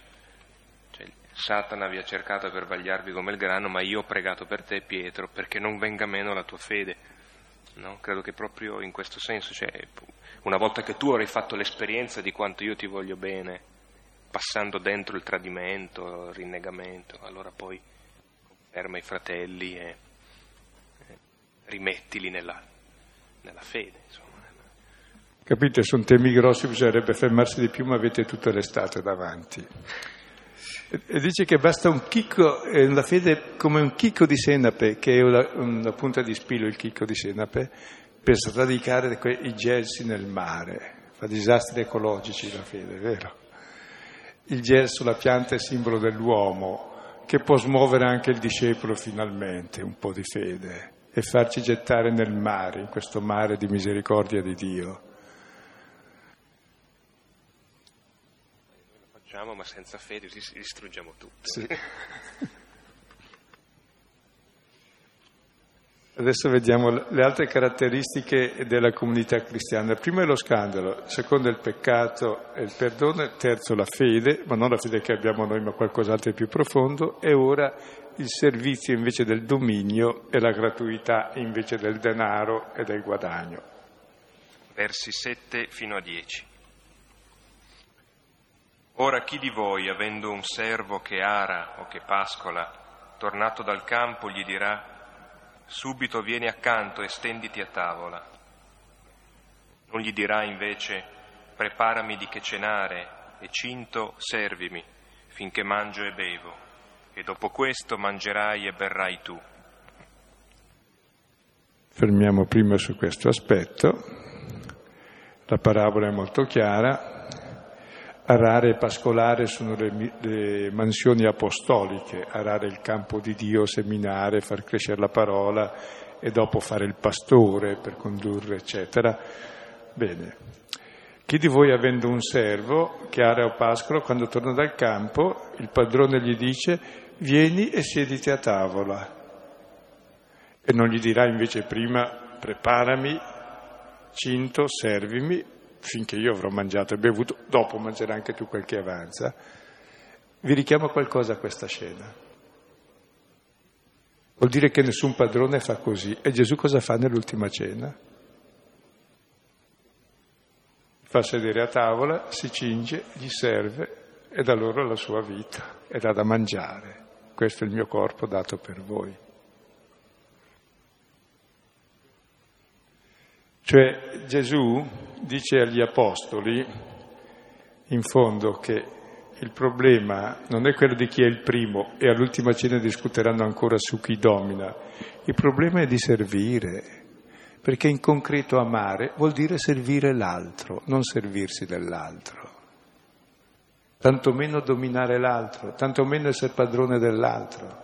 Cioè, Satana vi ha cercato per vagliarvi come il grano, ma io ho pregato per te, Pietro, perché non venga meno la tua fede. No? Credo che proprio in questo senso, cioè, una volta che tu avrai fatto l'esperienza di quanto io ti voglio bene, passando dentro il tradimento, il rinnegamento, allora poi conferma i fratelli e, e rimettili nella, nella fede. Insomma. Capite, sono temi grossi, bisognerebbe fermarsi di più, ma avete tutta l'estate davanti. E dice che basta un chicco, la fede come un chicco di senape, che è una, una punta di spillo il chicco di senape, per sradicare i gelsi nel mare. Fa disastri ecologici la fede, vero? Il gelso, la pianta, è simbolo dell'uomo, che può smuovere anche il discepolo finalmente, un po' di fede, e farci gettare nel mare, in questo mare di misericordia di Dio. Facciamo, ma senza fede distruggiamo tutto. Sì. Adesso vediamo le altre caratteristiche della comunità cristiana. Primo è lo scandalo, secondo è il peccato e il perdono, terzo la fede, ma non la fede che abbiamo noi, ma qualcos'altro di più profondo, e ora il servizio invece del dominio e la gratuità invece del denaro e del guadagno. Versi 7 fino a 10. Ora chi di voi, avendo un servo che ara o che pascola, tornato dal campo, gli dirà, subito vieni accanto e stenditi a tavola. Non gli dirà invece, preparami di che cenare e cinto servimi finché mangio e bevo, e dopo questo mangerai e berrai tu. Fermiamo prima su questo aspetto. La parabola è molto chiara, Arare e pascolare sono le, le, mansioni apostoliche, arare il campo di Dio, seminare, far crescere la parola e dopo fare il pastore per condurre, eccetera. Bene. Chi di voi avendo un servo che ara o pascolo, quando torna dal campo, il padrone gli dice vieni e siediti a tavola. E non gli dirà invece prima preparami, cinto, servimi, finché io avrò mangiato e bevuto, dopo mangerai anche tu quel che avanza. Vi richiamo qualcosa a questa scena. Vuol dire che nessun padrone fa così. E Gesù cosa fa nell'ultima cena? Fa sedere a tavola, si cinge, gli serve e dà loro la sua vita e dà da mangiare. Questo è il mio corpo dato per voi. Cioè Gesù dice agli apostoli, in fondo, che il problema non è quello di chi è il primo e all'ultima cena discuteranno ancora su chi domina, il problema è di servire, perché in concreto amare vuol dire servire l'altro, non servirsi dell'altro, tantomeno dominare l'altro, tantomeno essere padrone dell'altro.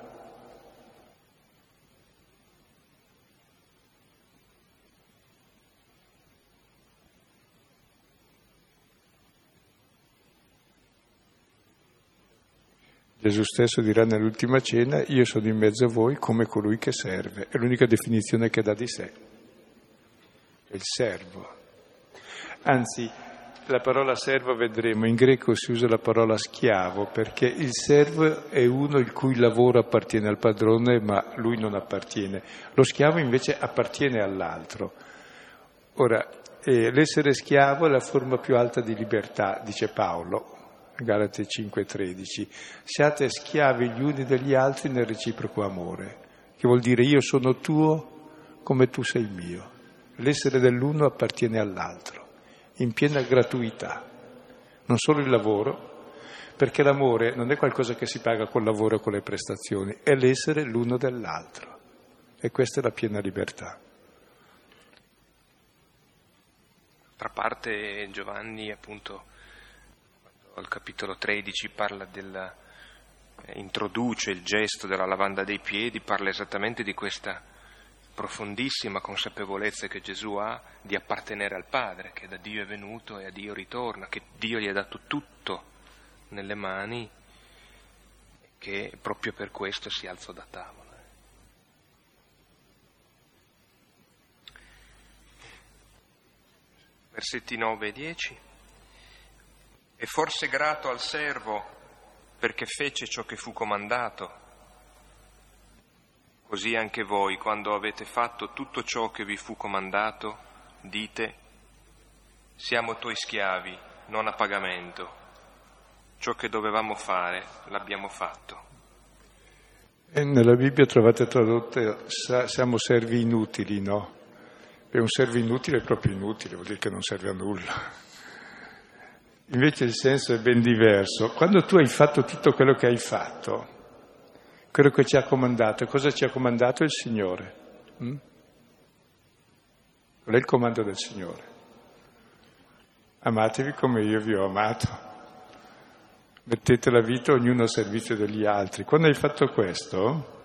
Gesù stesso dirà nell'ultima cena, io sono in mezzo a voi come colui che serve. È l'unica definizione che dà di sé. È il servo. Anzi, la parola servo vedremo, in greco si usa la parola schiavo perché il servo è uno il cui lavoro appartiene al padrone ma lui non appartiene. Lo schiavo invece appartiene all'altro. Ora, eh, l'essere schiavo è la forma più alta di libertà, dice Paolo, Galati 5:13, siate schiavi gli uni degli altri nel reciproco amore, che vuol dire io sono tuo come tu sei mio. L'essere dell'uno appartiene all'altro, in piena gratuità, non solo il lavoro, perché l'amore non è qualcosa che si paga col lavoro e con le prestazioni, è l'essere l'uno dell'altro. E questa è la piena libertà. D'altra parte Giovanni appunto al capitolo 13 parla del, eh, introduce il gesto della lavanda dei piedi, parla esattamente di questa profondissima consapevolezza che Gesù ha di appartenere al Padre, che da Dio è venuto e a Dio ritorna, che Dio gli ha dato tutto nelle mani, che proprio per questo si alzò da tavola. Versetti 9 e 10. E forse grato al servo perché fece ciò che fu comandato Così anche voi, quando avete fatto tutto ciò che vi fu comandato, dite, siamo tuoi schiavi, non a pagamento. Ciò che dovevamo fare l'abbiamo fatto. E nella Bibbia trovate tradotte, siamo servi inutili, no? E un servo inutile è proprio inutile, vuol dire che non serve a nulla. Invece il senso è ben diverso. Quando tu hai fatto tutto quello che hai fatto, quello che ci ha comandato. Cosa ci ha comandato il Signore? Mm? Qual è il comando del Signore? Amatevi come io vi ho amato. Mettete la vita ognuno al servizio degli altri. Quando hai fatto questo,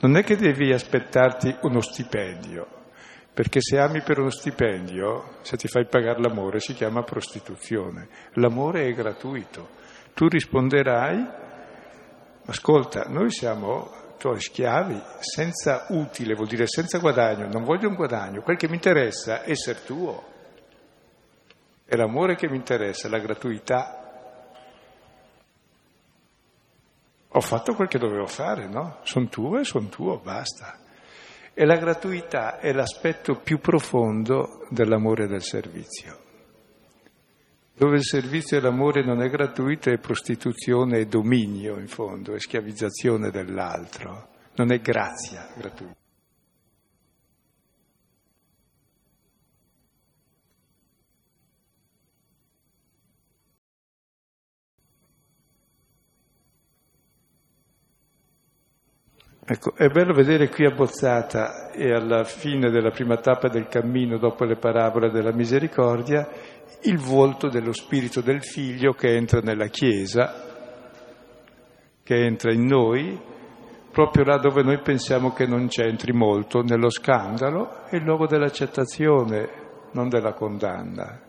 non è che devi aspettarti uno stipendio, perché se ami per uno stipendio, se ti fai pagare l'amore, si chiama prostituzione. L'amore è gratuito. Tu risponderai Ascolta, noi siamo tuoi schiavi, senza utile, vuol dire senza guadagno, non voglio un guadagno, quel che mi interessa è essere tuo. È l'amore che mi interessa, la gratuità. Ho fatto quel che dovevo fare, no? Sono tuo e sono tuo, basta. E la gratuità è l'aspetto più profondo dell'amore del servizio. Dove il servizio e l'amore non è gratuito è prostituzione e dominio in fondo, è schiavizzazione dell'altro, non è grazia gratuita. Ecco, è bello vedere qui abbozzata e alla fine della prima tappa del cammino, dopo le parabole della misericordia, il volto dello spirito del figlio che entra nella Chiesa, che entra in noi, proprio là dove noi pensiamo che non c'entri molto, nello scandalo, è il luogo dell'accettazione, non della condanna.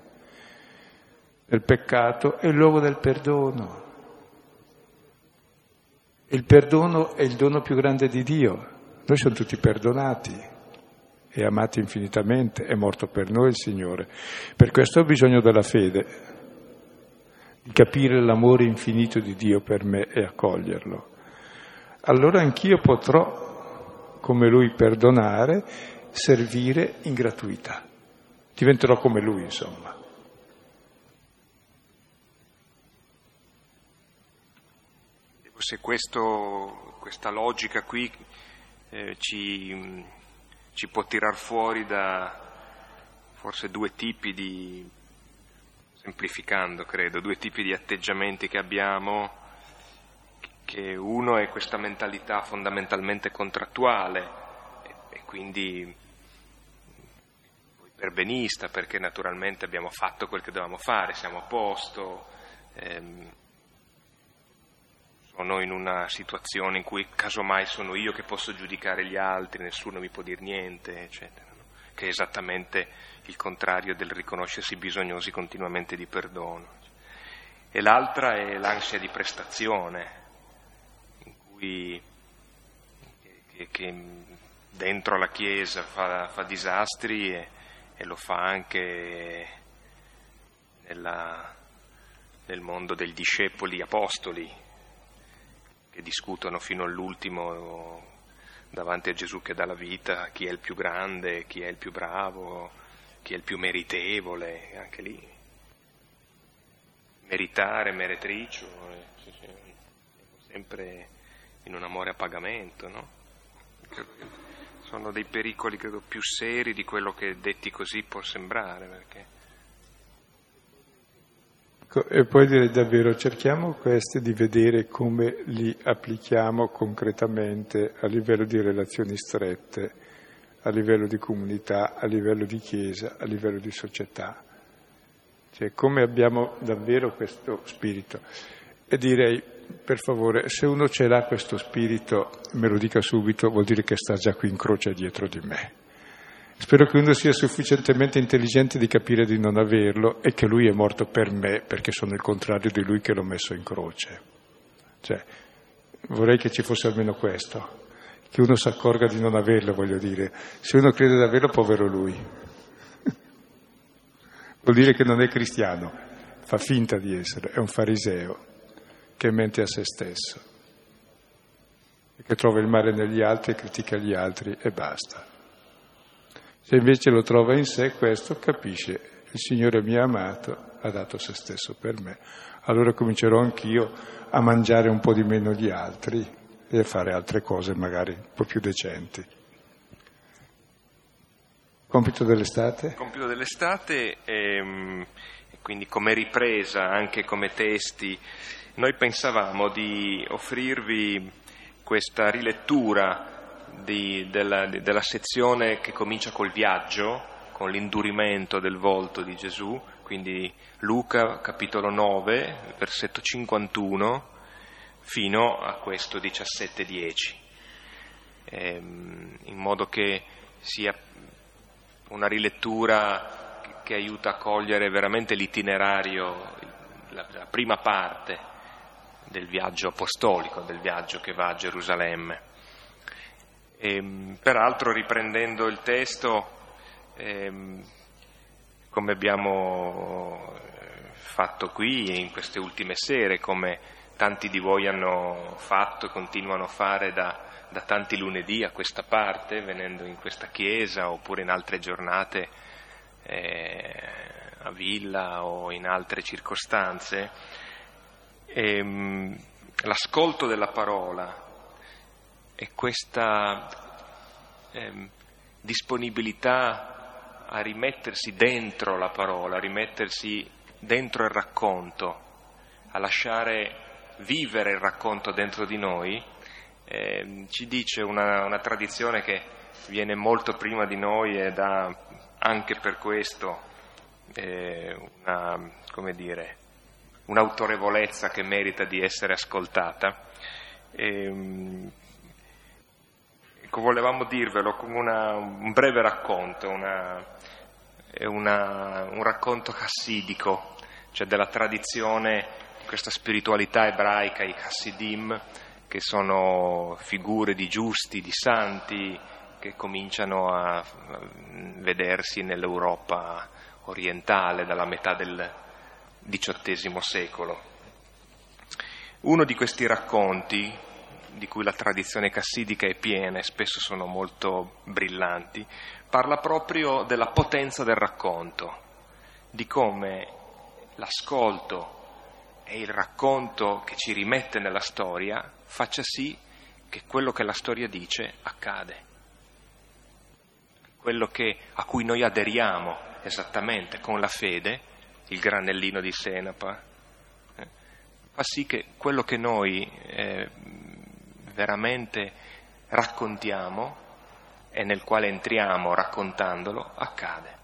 Il peccato è il luogo del perdono. Il perdono è il dono più grande di Dio. Noi siamo tutti perdonati e amati infinitamente, è morto per noi il Signore. Per questo ho bisogno della fede, di capire l'amore infinito di Dio per me e accoglierlo. Allora anch'io potrò, come Lui, perdonare, servire in gratuità. Diventerò come Lui, insomma. Se questo, questa logica qui eh, ci ci può tirar fuori da forse due tipi di, semplificando credo, due tipi di atteggiamenti che abbiamo, che uno è questa mentalità fondamentalmente contrattuale e, e quindi perbenista perché naturalmente abbiamo fatto quel che dovevamo fare, siamo a posto. Ehm, sono in una situazione in cui casomai sono io che posso giudicare gli altri, nessuno mi può dire niente, eccetera, no? che è esattamente il contrario del riconoscersi bisognosi continuamente di perdono. E l'altra è l'ansia di prestazione, in cui che, che dentro la Chiesa fa, fa disastri e, e, lo fa anche nella, nel mondo dei discepoli apostoli, che discutono fino all'ultimo davanti a Gesù che dà la vita, chi è il più grande, chi è il più bravo, chi è il più meritevole, anche lì. Meritare, meretricio, eh, sempre in un amore a pagamento, no? Sono dei pericoli credo più seri di quello che detti così può sembrare, perché e poi direi davvero, cerchiamo questi di vedere come li applichiamo concretamente a livello di relazioni strette, a livello di comunità, a livello di chiesa, a livello di società. Cioè come abbiamo davvero questo spirito. E direi, per favore, se uno ce l'ha questo spirito, me lo dica subito, vuol dire che sta già qui in croce dietro di me. Spero che uno sia sufficientemente intelligente di capire di non averlo e che lui è morto per me perché sono il contrario di lui che l'ho messo in croce. Cioè, vorrei che ci fosse almeno questo, che uno si accorga di non averlo, voglio dire. Se uno crede di averlo, povero lui. [laughs] Vuol dire che non è cristiano, fa finta di essere, è un fariseo che mente a se stesso, che trova il male negli altri critica gli altri e basta. Se invece lo trova in sé, questo capisce, il Signore mi ha amato, ha dato se stesso per me, allora comincerò anch'io a mangiare un po' di meno gli altri e a fare altre cose magari un po' più decenti. Compito dell'estate? Compito dell'estate, ehm, quindi come ripresa, anche come testi, noi pensavamo di offrirvi questa rilettura di, della, della sezione che comincia col viaggio, con l'indurimento del volto di Gesù, quindi Luca capitolo 9, versetto 51, fino a questo 17.10, ehm, in modo che sia una rilettura che aiuta a cogliere veramente l'itinerario, la, la prima parte del viaggio apostolico, del viaggio che va a Gerusalemme. E, ehm, peraltro riprendendo il testo, ehm, come abbiamo eh, fatto qui in queste ultime sere, come tanti di voi hanno fatto e continuano a fare da, da tanti lunedì a questa parte, venendo in questa chiesa oppure in altre giornate eh, a villa o in altre circostanze, ehm, l'ascolto della parola e questa ehm, disponibilità a rimettersi dentro la parola, a rimettersi dentro il racconto, a lasciare vivere il racconto dentro di noi, eh, ci dice una, una, tradizione che viene molto prima di noi ed ha anche per questo eh, una, come dire, un'autorevolezza che merita di essere ascoltata. E, ehm, ecco, volevamo dirvelo come una, un breve racconto, una, una, un racconto chassidico, cioè della tradizione, di questa spiritualità ebraica, i chassidim, che sono figure di giusti, di santi, che cominciano a vedersi nell'Europa orientale dalla metà del, XVIII secolo. Uno di questi racconti, di cui la tradizione cassidica è piena e spesso sono molto brillanti, parla proprio della potenza del racconto, di come l'ascolto e il racconto che ci rimette nella storia faccia sì che quello che la storia dice accade. Quello che, a cui noi aderiamo esattamente con la fede il granellino di senapa, eh, fa sì che quello che noi eh, veramente raccontiamo e nel quale entriamo raccontandolo accade.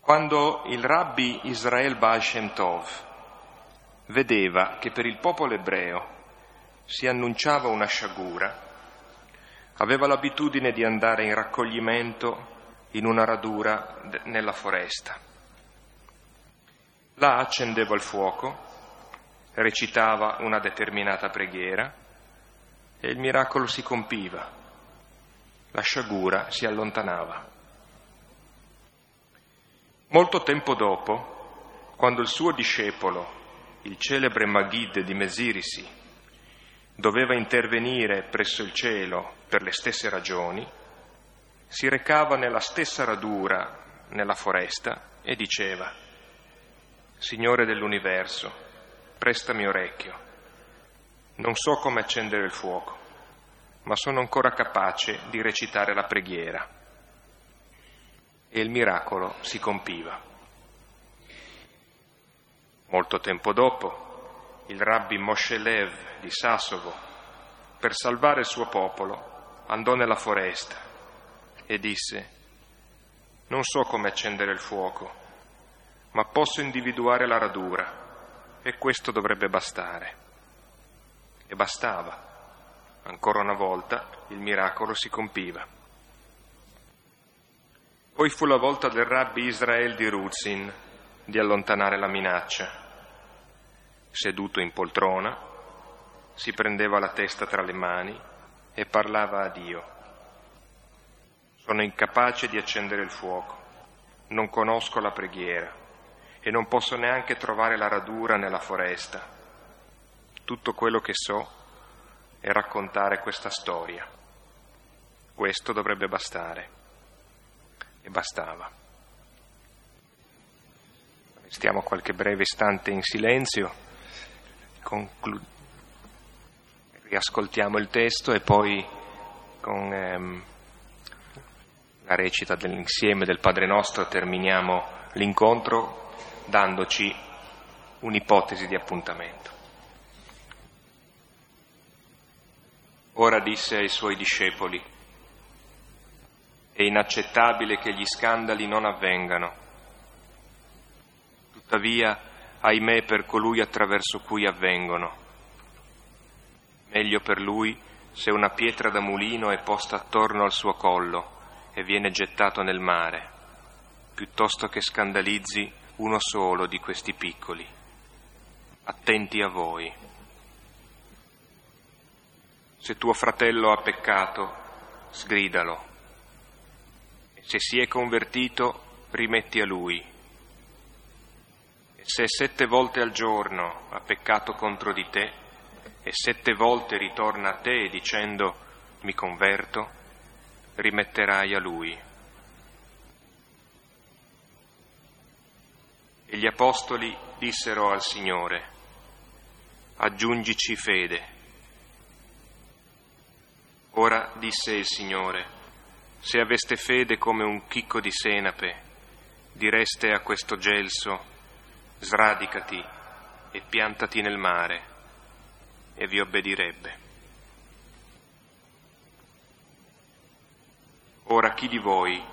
Quando il rabbi Israel Baal Shem Tov vedeva che per il popolo ebreo si annunciava una sciagura, aveva l'abitudine di andare in raccoglimento in una radura nella foresta Là accendeva il fuoco, recitava una determinata preghiera e il miracolo si compiva, la sciagura si allontanava. Molto tempo dopo, quando il suo discepolo, il celebre Maghid di Mesirisi, doveva intervenire presso il cielo per le stesse ragioni, si recava nella stessa radura nella foresta e diceva Signore dell'universo, prestami orecchio. Non so come accendere il fuoco, ma sono ancora capace di recitare la preghiera. E il miracolo si compiva. Molto tempo dopo, il rabbi Moshe Lev di Sassovo, per salvare il suo popolo, andò nella foresta e disse, non so come accendere il fuoco, ma posso individuare la radura e questo dovrebbe bastare. E bastava. Ancora una volta il miracolo si compiva. Poi fu la volta del rabbi Israel di Ruzin di allontanare la minaccia. Seduto in poltrona, si prendeva la testa tra le mani e parlava a Dio. Sono incapace di accendere il fuoco, non conosco la preghiera e non posso neanche trovare la radura nella foresta. Tutto quello che so è raccontare questa storia. Questo dovrebbe bastare. E bastava. Stiamo qualche breve istante in silenzio, conclu- riascoltiamo il testo e poi con ehm, la recita dell'insieme del Padre nostro terminiamo l'incontro dandoci un'ipotesi di appuntamento. Ora disse ai suoi discepoli, è inaccettabile che gli scandali non avvengano. Tuttavia, ahimè per colui attraverso cui avvengono. Meglio per lui se una pietra da mulino è posta attorno al suo collo e viene gettato nel mare, piuttosto che scandalizzi uno solo di questi piccoli. Attenti a voi. Se tuo fratello ha peccato, sgridalo. E se si è convertito, rimetti a lui. E se sette volte al giorno ha peccato contro di te, e sette volte ritorna a te dicendo mi converto, rimetterai a lui. E gli apostoli dissero al Signore, aggiungici fede. Ora disse il Signore, se aveste fede come un chicco di senape, direste a questo gelso, sradicati e piantati nel mare, e vi obbedirebbe. Ora chi di voi,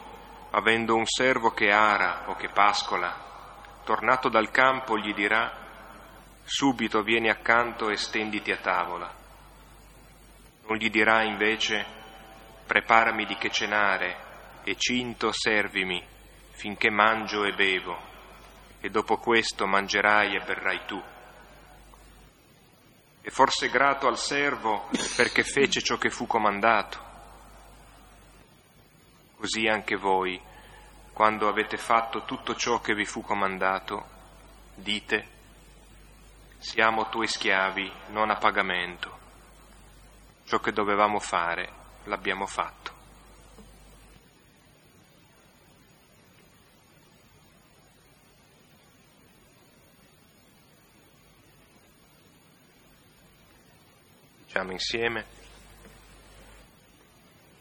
avendo un servo che ara o che pascola, tornato dal campo gli dirà, subito vieni accanto e stenditi a tavola. Non gli dirà invece, preparami di che cenare e cinto servimi finché mangio e bevo, e dopo questo mangerai e berrai tu. E forse grato al servo perché fece ciò che fu comandato. Così anche voi, quando avete fatto tutto ciò che vi fu comandato, dite, siamo tuoi schiavi, non a pagamento. Ciò che dovevamo fare, l'abbiamo fatto. Diciamo insieme,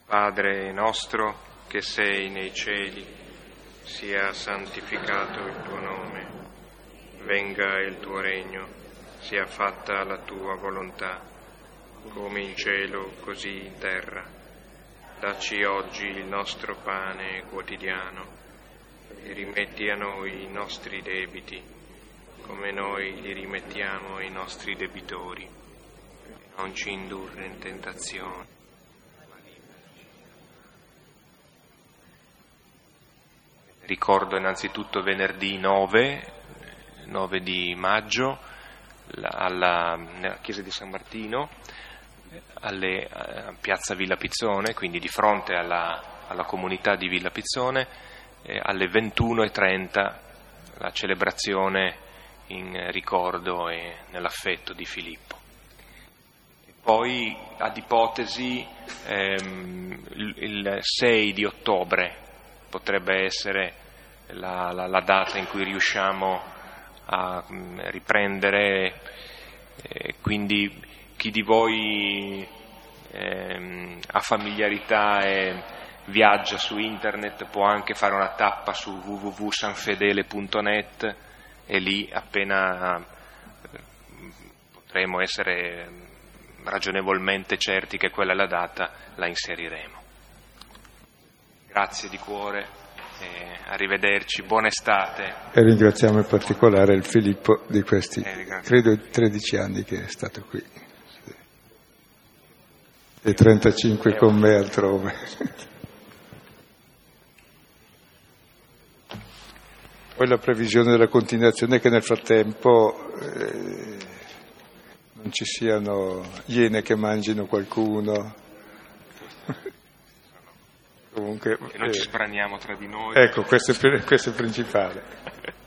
Padre nostro che sei nei cieli, sia santificato il tuo nome, venga il tuo regno, sia fatta la tua volontà, come in cielo così in terra. Dacci oggi il nostro pane quotidiano e rimetti a noi i nostri debiti, come noi li rimettiamo ai nostri debitori. Non ci indurre in tentazione Ricordo innanzitutto venerdì 9, 9 di maggio, alla, nella chiesa di San Martino, alle, a piazza Villa Pizzone, quindi di fronte alla, alla comunità di Villa Pizzone, eh, alle 21.30 la celebrazione in ricordo e nell'affetto di Filippo. Poi, ad ipotesi, ehm, il 6 di ottobre potrebbe essere la, la, la data in cui riusciamo a mm, riprendere, eh, quindi chi di voi eh, ha familiarità e viaggia su internet può anche fare una tappa su www.sanfedele.net e lì appena eh, potremo essere ragionevolmente certi che quella è la data, la inseriremo. Grazie di cuore arrivederci, buona estate. E ringraziamo in particolare il Filippo di questi, Eh, credo, 13 anni che è stato qui. E 35 con me altrove. [laughs] Poi la previsione della continuazione è che nel frattempo eh, non ci siano iene che mangino qualcuno. Comunque, Che non ci eh, sbraniamo tra di noi. ecco, questo è, questo è il principale. [laughs]